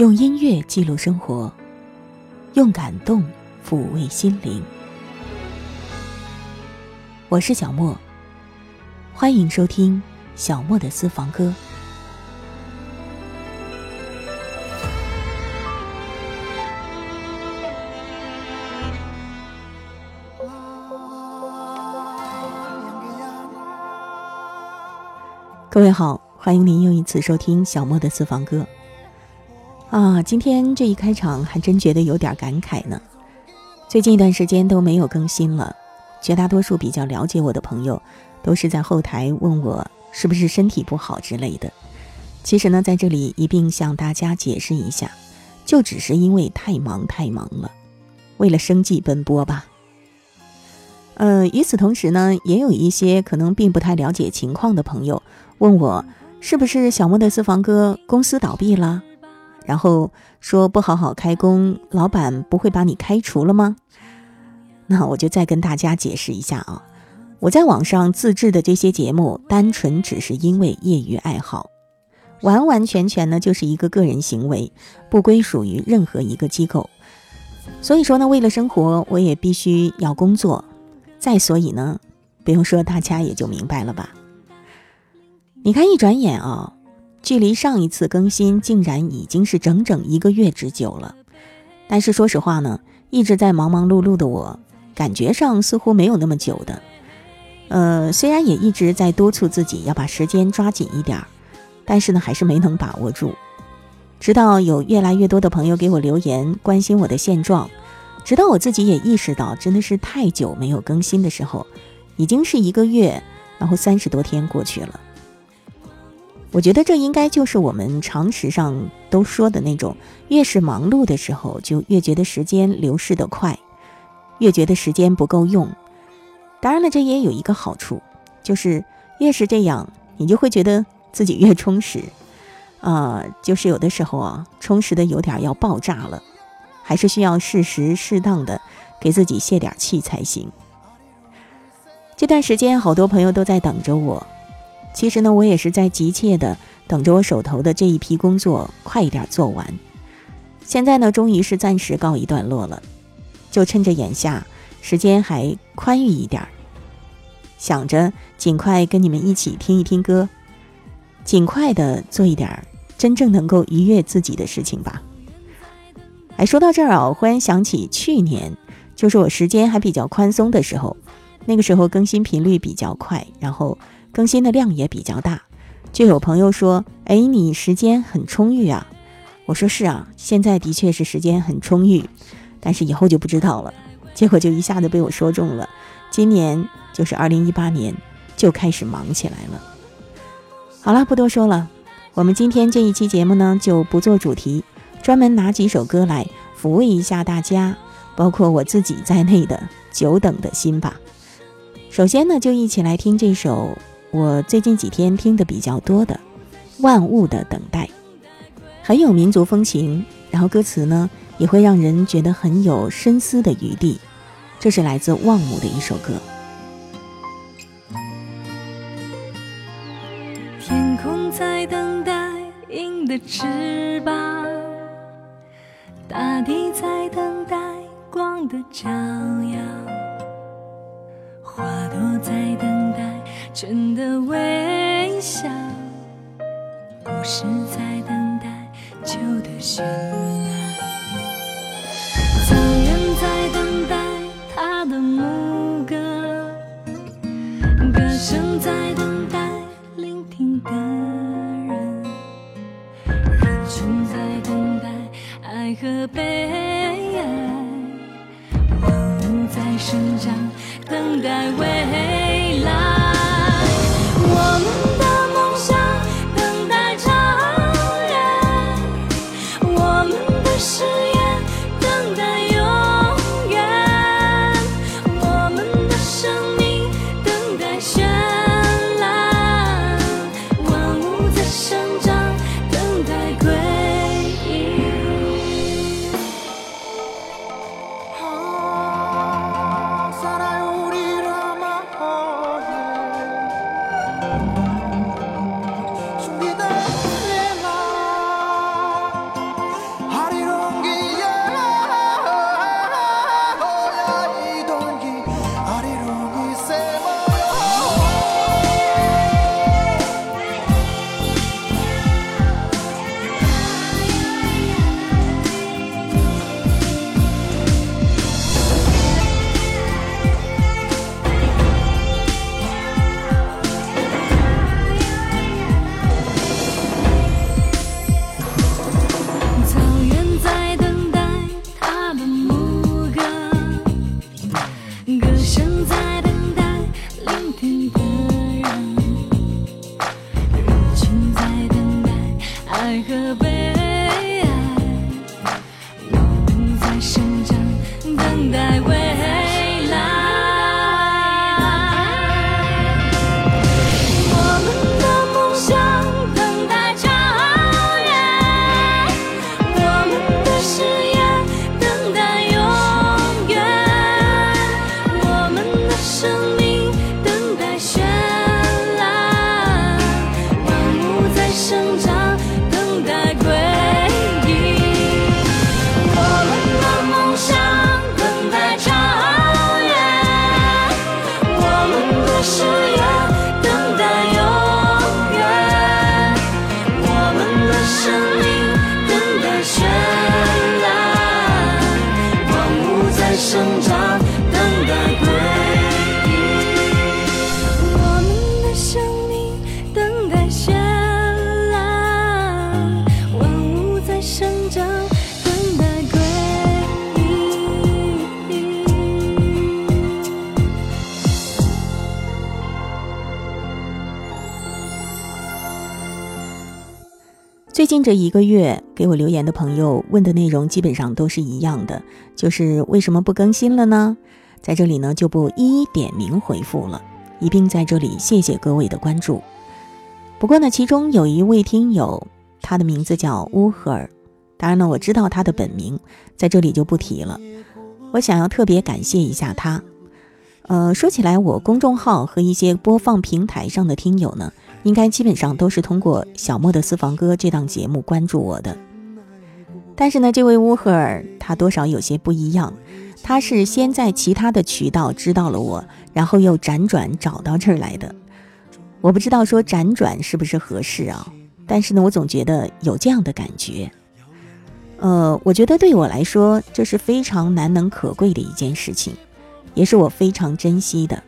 用音乐记录生活，用感动抚慰心灵。我是小莫，欢迎收听小莫的私房歌。各位好，欢迎您又一次收听小莫的私房歌。啊，今天这一开场还真觉得有点感慨呢。最近一段时间都没有更新了，绝大多数比较了解我的朋友，都是在后台问我是不是身体不好之类的。其实呢，在这里一并向大家解释一下，就只是因为太忙太忙了，为了生计奔波吧。呃，与此同时呢，也有一些可能并不太了解情况的朋友问我，是不是小莫的私房歌公司倒闭了？然后说不好好开工，老板不会把你开除了吗？那我就再跟大家解释一下啊，我在网上自制的这些节目，单纯只是因为业余爱好，完完全全呢就是一个个人行为，不归属于任何一个机构。所以说呢，为了生活，我也必须要工作。再所以呢，不用说，大家也就明白了吧。你看，一转眼啊。距离上一次更新竟然已经是整整一个月之久了，但是说实话呢，一直在忙忙碌碌的我，感觉上似乎没有那么久的。呃，虽然也一直在督促自己要把时间抓紧一点儿，但是呢，还是没能把握住。直到有越来越多的朋友给我留言关心我的现状，直到我自己也意识到真的是太久没有更新的时候，已经是一个月，然后三十多天过去了。我觉得这应该就是我们常识上都说的那种：越是忙碌的时候，就越觉得时间流逝的快，越觉得时间不够用。当然了，这也有一个好处，就是越是这样，你就会觉得自己越充实。啊，就是有的时候啊，充实的有点要爆炸了，还是需要适时适当的给自己泄点气才行。这段时间，好多朋友都在等着我。其实呢，我也是在急切的等着我手头的这一批工作快一点做完。现在呢，终于是暂时告一段落了，就趁着眼下时间还宽裕一点儿，想着尽快跟你们一起听一听歌，尽快的做一点真正能够愉悦自己的事情吧。哎，说到这儿啊，我忽然想起去年，就是我时间还比较宽松的时候，那个时候更新频率比较快，然后。更新的量也比较大，就有朋友说：“哎，你时间很充裕啊。”我说：“是啊，现在的确是时间很充裕，但是以后就不知道了。”结果就一下子被我说中了。今年就是二零一八年，就开始忙起来了。好了，不多说了，我们今天这一期节目呢，就不做主题，专门拿几首歌来抚慰一下大家，包括我自己在内的久等的心吧。首先呢，就一起来听这首。我最近几天听的比较多的《万物的等待》，很有民族风情，然后歌词呢也会让人觉得很有深思的余地。这是来自望姆的一首歌。天空在等待鹰的翅膀，大地在等待光的照耀，真的微笑，故事在等待旧的绚烂。近这一个月给我留言的朋友问的内容基本上都是一样的，就是为什么不更新了呢？在这里呢就不一一点名回复了，一并在这里谢谢各位的关注。不过呢，其中有一位听友，他的名字叫乌赫尔，当然呢我知道他的本名，在这里就不提了。我想要特别感谢一下他。呃，说起来，我公众号和一些播放平台上的听友呢。应该基本上都是通过小莫的私房歌这档节目关注我的，但是呢，这位乌赫尔他多少有些不一样，他是先在其他的渠道知道了我，然后又辗转找到这儿来的。我不知道说辗转是不是合适啊？但是呢，我总觉得有这样的感觉。呃，我觉得对我来说这是非常难能可贵的一件事情，也是我非常珍惜的。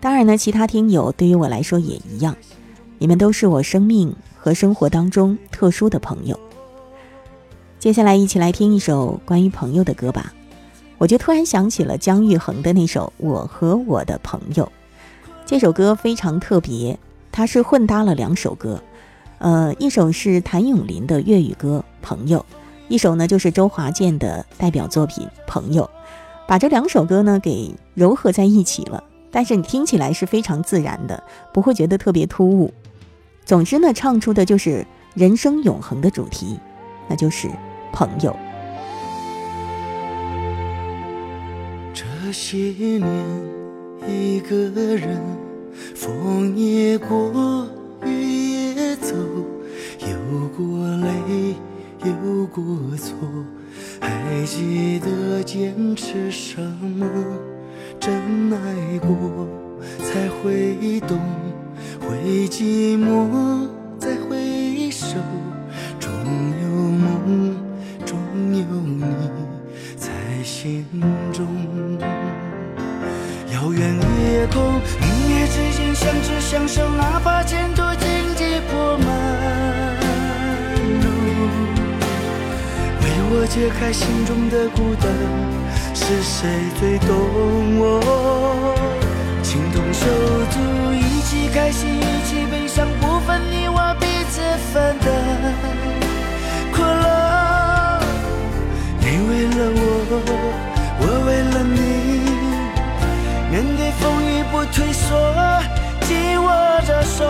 当然呢，其他听友对于我来说也一样。你们都是我生命和生活当中特殊的朋友。接下来一起来听一首关于朋友的歌吧。我就突然想起了姜育恒的那首《我和我的朋友》。这首歌非常特别，它是混搭了两首歌，呃，一首是谭咏麟的粤语歌《朋友》，一首呢就是周华健的代表作品《朋友》，把这两首歌呢给糅合在一起了。但是你听起来是非常自然的，不会觉得特别突兀。总之呢，唱出的就是人生永恒的主题，那就是朋友。这些年，一个人，风也过，雨也走，有过泪，有过错，还记得坚持什么？真爱过，才会懂。会寂寞，再回首，终有梦，终有你在心中。遥远夜空，明月之间相知相守，哪怕前途荆棘铺满路。为我解开心中的孤单，是谁最懂我？情同手足。开心，一起悲伤，不分你我，彼此分担。快乐，你为了我，我为了你，面对风雨不退缩，紧握着手。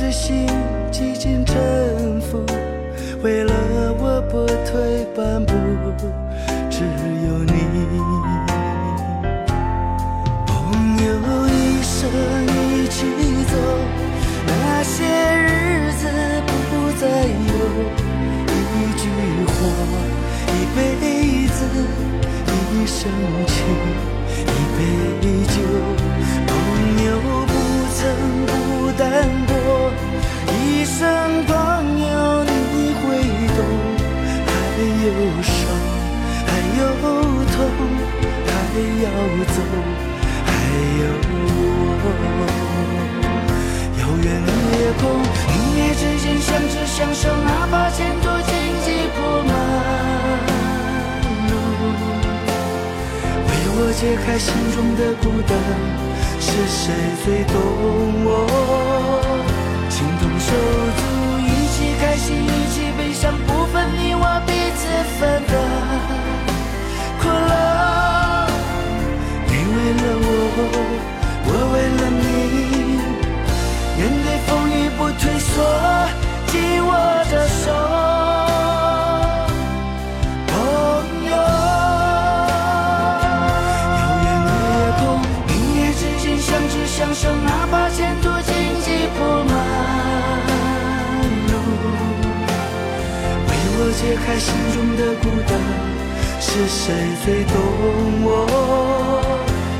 之心几经沉浮为了我不退半步只有。你朋友一生一起走那些日子不再有。一句话一辈子一生情一杯酒朋友不曾孤单过，一生光友你会懂，还有伤，还有痛，还要走，还有我。遥远的夜空，一夜之间相知相守，哪怕前途荆棘铺满路，为我解开心中的孤单。是谁最懂我？情同手足一起开心一起悲伤不分你我彼此分担苦乐。你为了我我为了你面对风雨不退缩紧握着手。享受，哪怕前途荆棘铺满路。为我解开心中的孤单，是谁最懂我？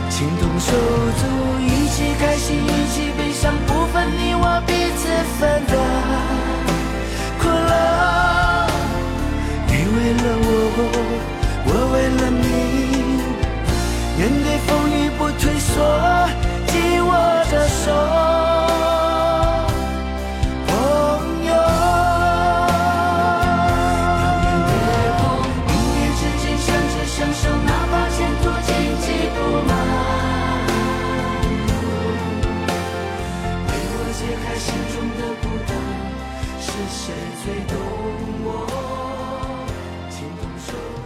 情同手足，一起开心，一起悲伤，不分你我，彼此分担。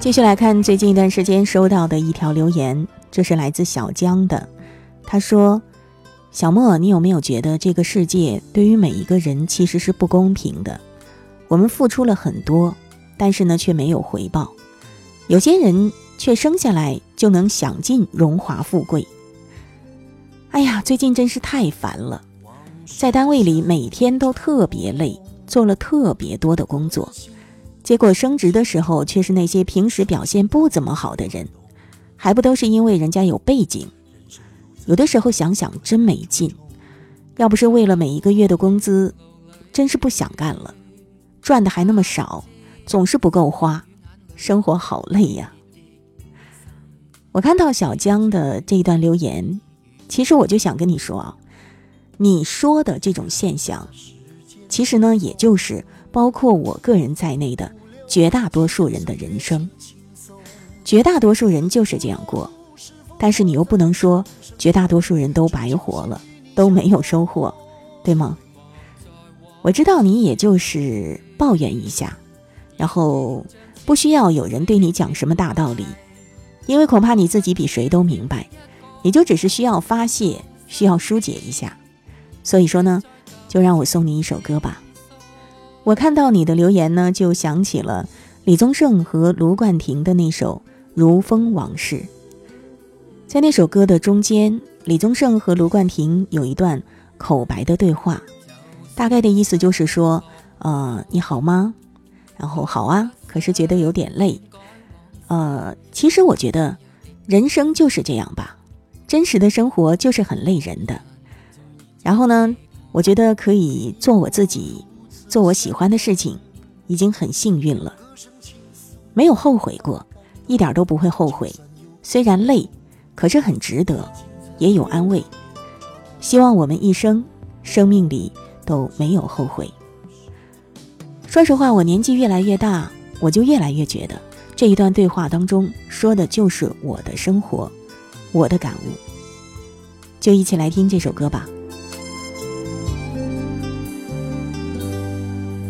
继续来看最近一段时间收到的一条留言，这是来自小江的。他说：“小莫，你有没有觉得这个世界对于每一个人其实是不公平的？我们付出了很多，但是呢却没有回报。有些人却生下来就能享尽荣华富贵。哎呀，最近真是太烦了，在单位里每天都特别累，做了特别多的工作。”结果升职的时候，却是那些平时表现不怎么好的人，还不都是因为人家有背景？有的时候想想真没劲，要不是为了每一个月的工资，真是不想干了。赚的还那么少，总是不够花，生活好累呀。我看到小江的这一段留言，其实我就想跟你说啊，你说的这种现象，其实呢，也就是。包括我个人在内的绝大多数人的人生，绝大多数人就是这样过，但是你又不能说绝大多数人都白活了，都没有收获，对吗？我知道你也就是抱怨一下，然后不需要有人对你讲什么大道理，因为恐怕你自己比谁都明白，你就只是需要发泄，需要疏解一下。所以说呢，就让我送你一首歌吧。我看到你的留言呢，就想起了李宗盛和卢冠廷的那首《如风往事》。在那首歌的中间，李宗盛和卢冠廷有一段口白的对话，大概的意思就是说：“呃，你好吗？”然后“好啊”，可是觉得有点累。呃，其实我觉得人生就是这样吧，真实的生活就是很累人的。然后呢，我觉得可以做我自己。做我喜欢的事情，已经很幸运了，没有后悔过，一点都不会后悔。虽然累，可是很值得，也有安慰。希望我们一生生命里都没有后悔。说实话，我年纪越来越大，我就越来越觉得这一段对话当中说的就是我的生活，我的感悟。就一起来听这首歌吧。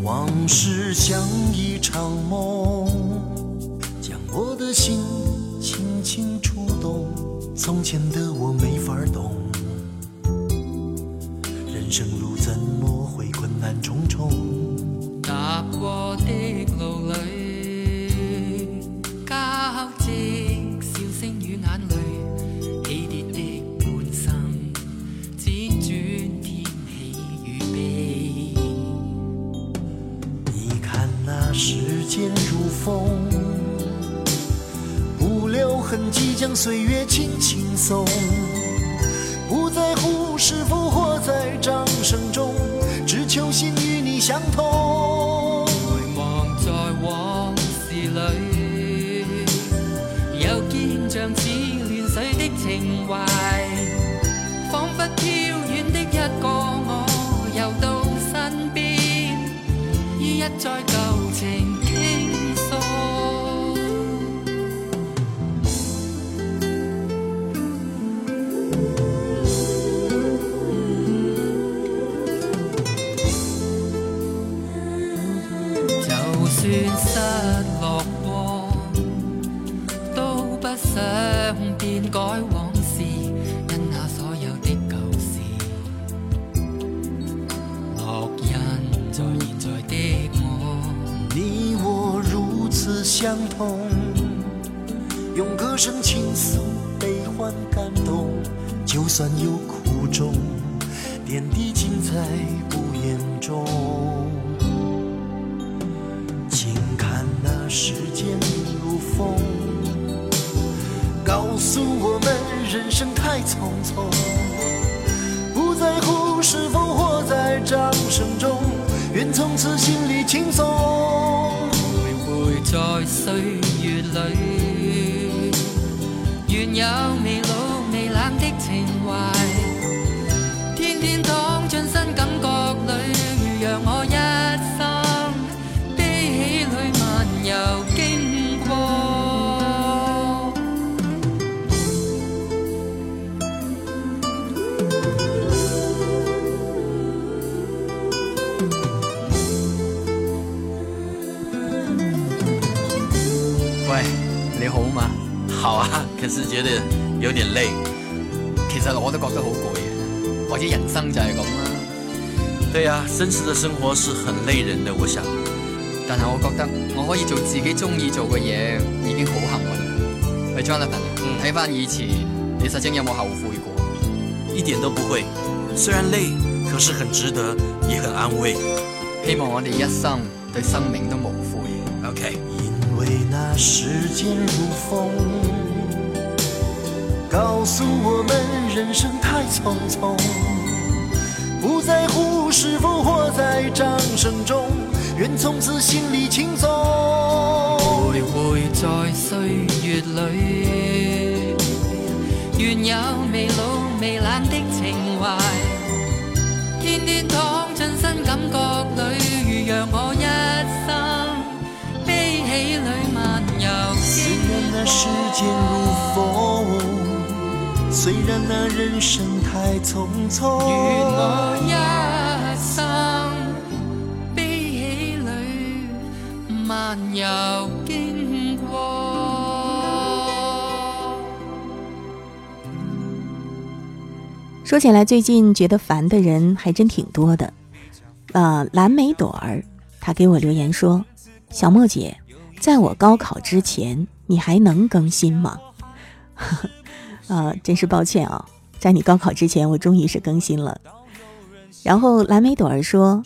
往事像一场梦，将我的心轻轻触动。从前的我没法懂，人生路怎么会困难重重？踏过的路里，痕迹，将岁月轻轻松。不在乎是否活在掌岁月里，愿有是觉得有点累。其實我都覺得好攰嘅，或者人生就係咁啦。对啊，真实的生活是很累人的，我想。但係我覺得我可以做自己中意做嘅嘢，已經好幸運啦。喂，Jonathan，嗯睇翻以前，你實情有冇後悔過？一点都不会，虽然累，可是很值得，也很安慰。希望我哋一生對生命都無悔。OK，因为那时间如风，告诉我们人生太匆匆。不在乎是否活在掌声中，愿从此心里轻松。徘徊在岁月里，愿有未老未冷的情怀，天天躺进新感觉里，如让我一生悲喜里漫游虽然那時間如風，雖然那人生太匆匆。一生悲喜裏漫遊經過。说起来，最近觉得烦的人还真挺多的。呃，蓝莓朵儿，她给我留言说：“小莫姐，在我高考之前，你还能更新吗？” 呃，真是抱歉啊，在你高考之前，我终于是更新了。然后蓝莓朵儿说：“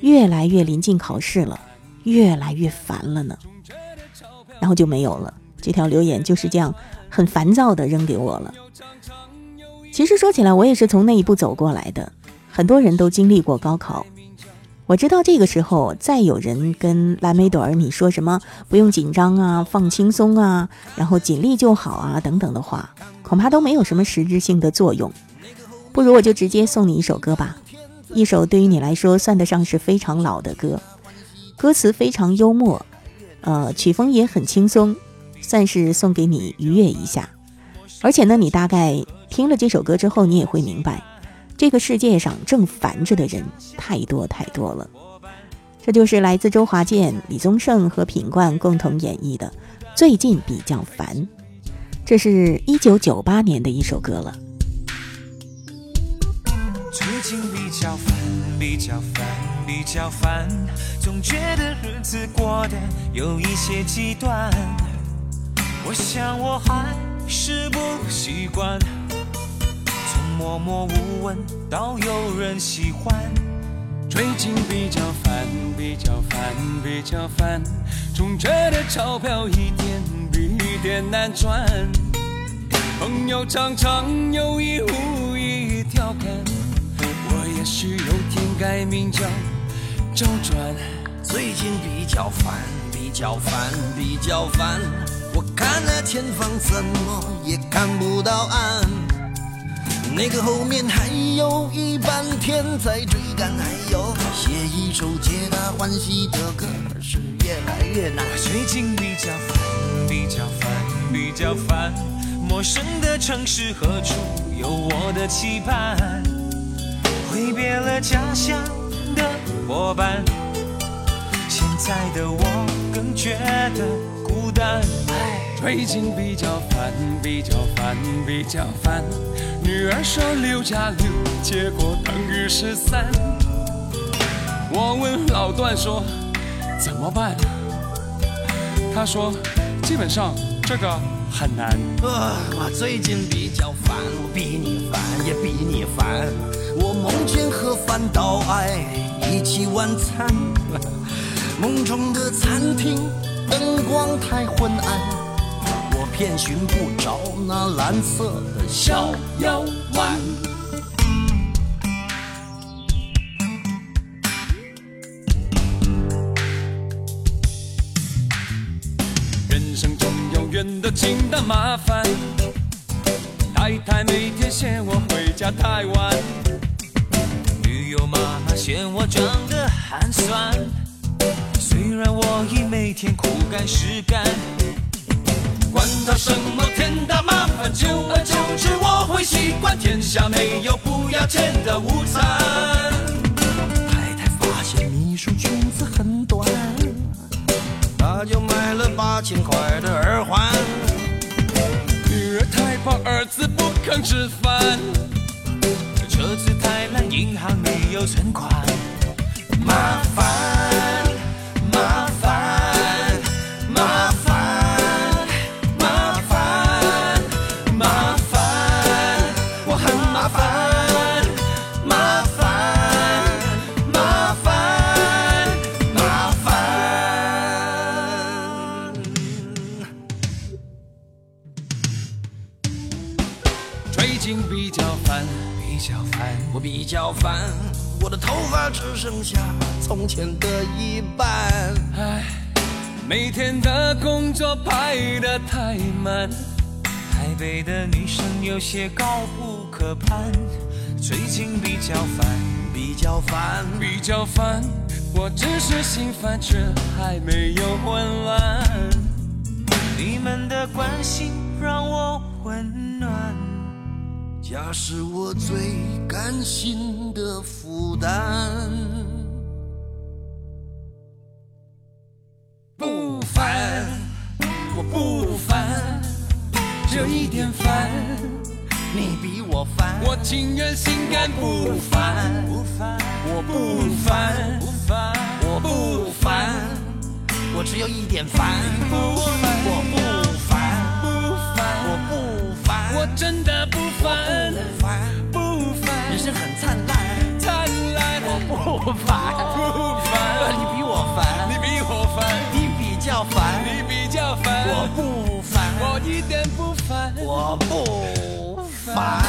越来越临近考试了，越来越烦了呢。”然后就没有了。这条留言就是这样很烦躁的扔给我了。其实说起来，我也是从那一步走过来的。很多人都经历过高考，我知道这个时候再有人跟蓝莓朵儿你说什么不用紧张啊，放轻松啊，然后尽力就好啊等等的话，恐怕都没有什么实质性的作用。不如我就直接送你一首歌吧，一首对于你来说算得上是非常老的歌，歌词非常幽默，呃，曲风也很轻松，算是送给你愉悦一下。而且呢，你大概听了这首歌之后，你也会明白，这个世界上正烦着的人太多太多了。这就是来自周华健、李宗盛和品冠共同演绎的《最近比较烦》，这是一九九八年的一首歌了。最近比较烦，比较烦，比较烦，总觉得日子过得有一些极端。我想我还是不习惯，从默默无闻到有人喜欢。最近比较烦，比较烦，比较烦，总觉得钞票一点比一点难赚。朋友常常有意无意调侃，我也许有天改名叫周转。最近比较烦，比较烦，比较烦。我看那前方怎么也看不到岸，那个后面还有一半天在追赶，还有写一首皆大欢喜的歌是越来越难。最近比较烦，比较烦，比较烦。陌生的城市何处有我的期盼？挥别了家乡的伙伴，现在的我更觉得孤单。最近比较烦，比较烦，比较烦。女儿说六加六，结果等于十三。我问老段说怎么办？他说基本上这个很难。啊，我最近比较烦，我比你烦，也比你烦。我梦见和范岛爱一起晚餐，梦中的餐厅灯光太昏暗，我偏寻不着那蓝色的小药丸。人生中永远都经到麻烦，太太每天嫌我回家太晚，女友妈妈嫌我长得寒酸。虽然我已每天苦干实干，管他什么天大麻烦，久而久之我会习惯。天下没有不要钱的午餐。太太发现秘书裙子很短，她就买了八千块的耳环。女儿太胖，儿子不肯吃饭。车子太烂，银行没有存款。麻烦，比较烦，我比较烦，我的头发只剩下从前的一半。唉，每天的工作排得太满，台北的女生有些高不可攀。最近比较烦，比较烦，比较烦，我只是心烦，却还没有混乱。你们的关心让我温暖。家是我最甘心的负担。不烦，我不烦，只有一点烦。你比我烦，我情愿心甘不烦，不烦，我不烦，不烦，我不烦，我只有一点烦，不烦，我不烦，不烦，我不烦，我真的灿烂，灿烂，我不烦，不烦，你比我烦，你比我烦，你比较烦，你比较烦，我不烦，我一点不烦，我不烦。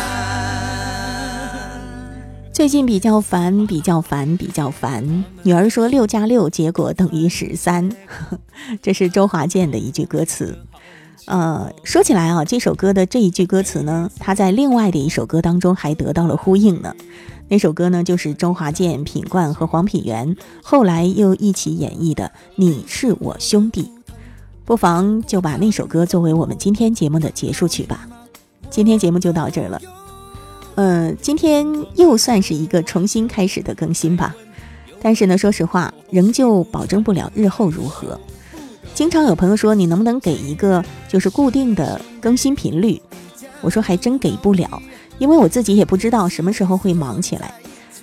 最近比较烦，比较烦，比较烦。女儿说六加六，结果等于十三，这是周华健的一句歌词。呃，说起来啊，这首歌的这一句歌词呢，它在另外的一首歌当中还得到了呼应呢。那首歌呢，就是周华健、品冠和黄品源后来又一起演绎的《你是我兄弟》。不妨就把那首歌作为我们今天节目的结束曲吧。今天节目就到这儿了。呃，今天又算是一个重新开始的更新吧，但是呢，说实话，仍旧保证不了日后如何。经常有朋友说，你能不能给一个就是固定的更新频率？我说还真给不了，因为我自己也不知道什么时候会忙起来。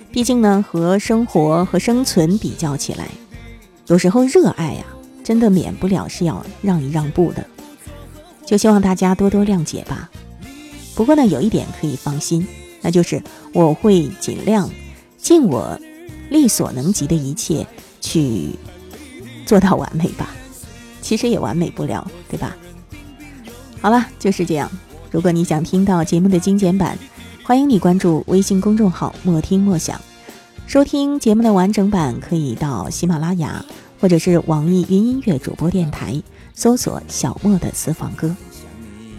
毕竟呢，和生活和生存比较起来，有时候热爱呀、真的免不了是要让一让步的。就希望大家多多谅解吧。不过呢，有一点可以放心。那就是我会尽量尽我力所能及的一切去做到完美吧。其实也完美不了，对吧？好了，就是这样。如果你想听到节目的精简版，欢迎你关注微信公众号“莫听莫想”，收听节目的完整版可以到喜马拉雅或者是网易云音乐主播电台搜索“小莫的私房歌”。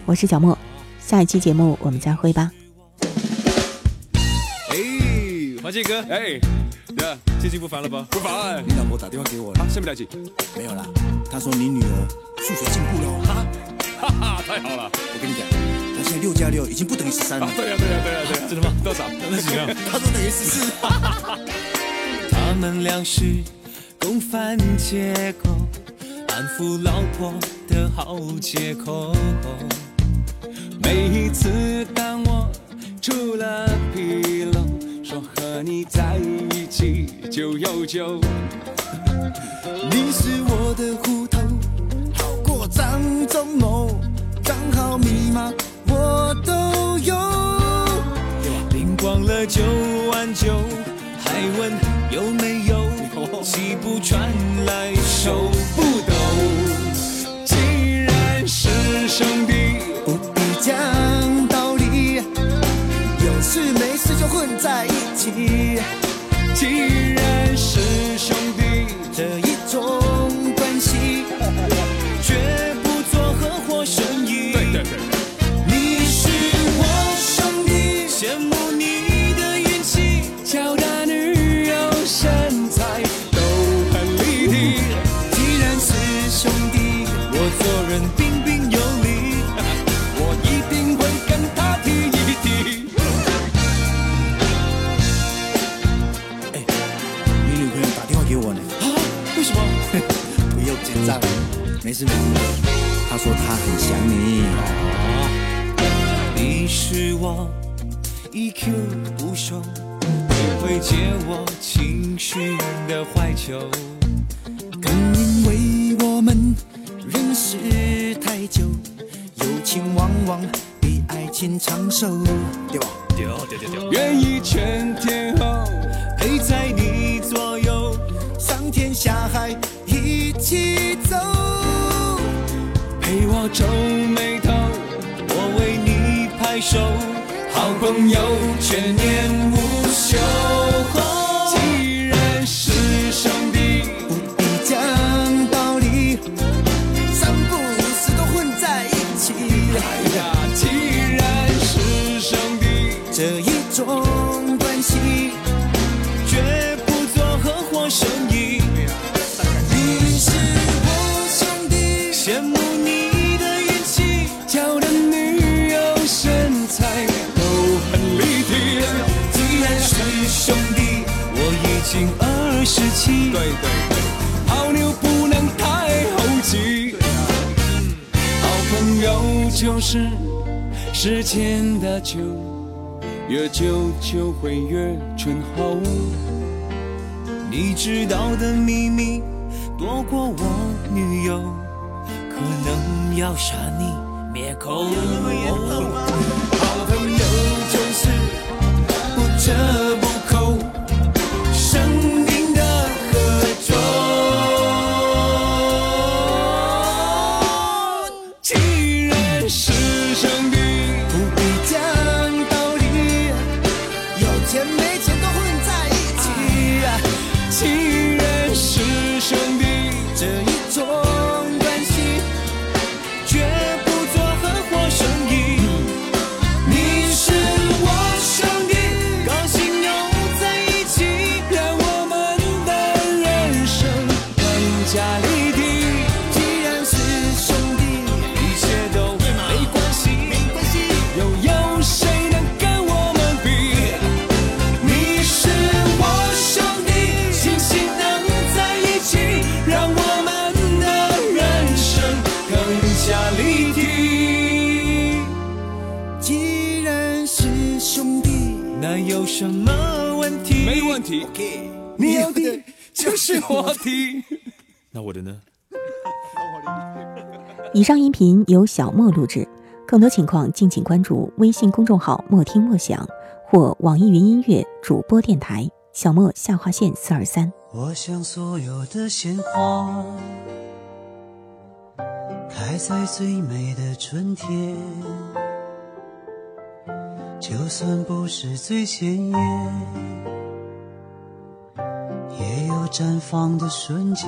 我是小莫，下一期节目我们再会吧。哎，华健哥，哎，最近不烦了吧？不烦。你老婆打电话给我了，啊，生不了气。没有啦？她说你女儿数学进步了。哈，哈哈，太好了。我跟你讲，她现在六加六已经不等于十三了啊，。对呀，对呀，对呀，对呀。真的吗？多少？那几样？她说等于十四。他们俩是共犯借口，安抚老婆的好借口。每一次当我出了和你在一起就有救。你是我的骨头，好过张忠谋。账号密码我都有。领光了九万九，还问有没有？气不传来手在没事没事。她说他很想你。你是我 EQ 不凶，你会解我情绪的坏球。更因为我们认识太久，友情往往比爱情长寿，对吧？愿意全天候陪在你左右，上天下海一起走。我皱眉头，我为你拍手，好朋友全年无休。既然是兄弟，不必讲道理，三不五时都混在一起。对对对，泡妞不能太猴急。好朋友就是时间的酒，越久就会越醇厚。你知道的秘密多过我女友，可能要杀你灭口。好朋友就是不折不扣，什么问题？没问题。你有的 就是我的。那我的呢？以上音频由小莫录制，更多情况敬请关注微信公众号“莫听莫想”或网易云音乐主播电台小莫下划线四二三。我想所有的鲜花开在最美的春天，就算不是最鲜艳，也有绽放的瞬间。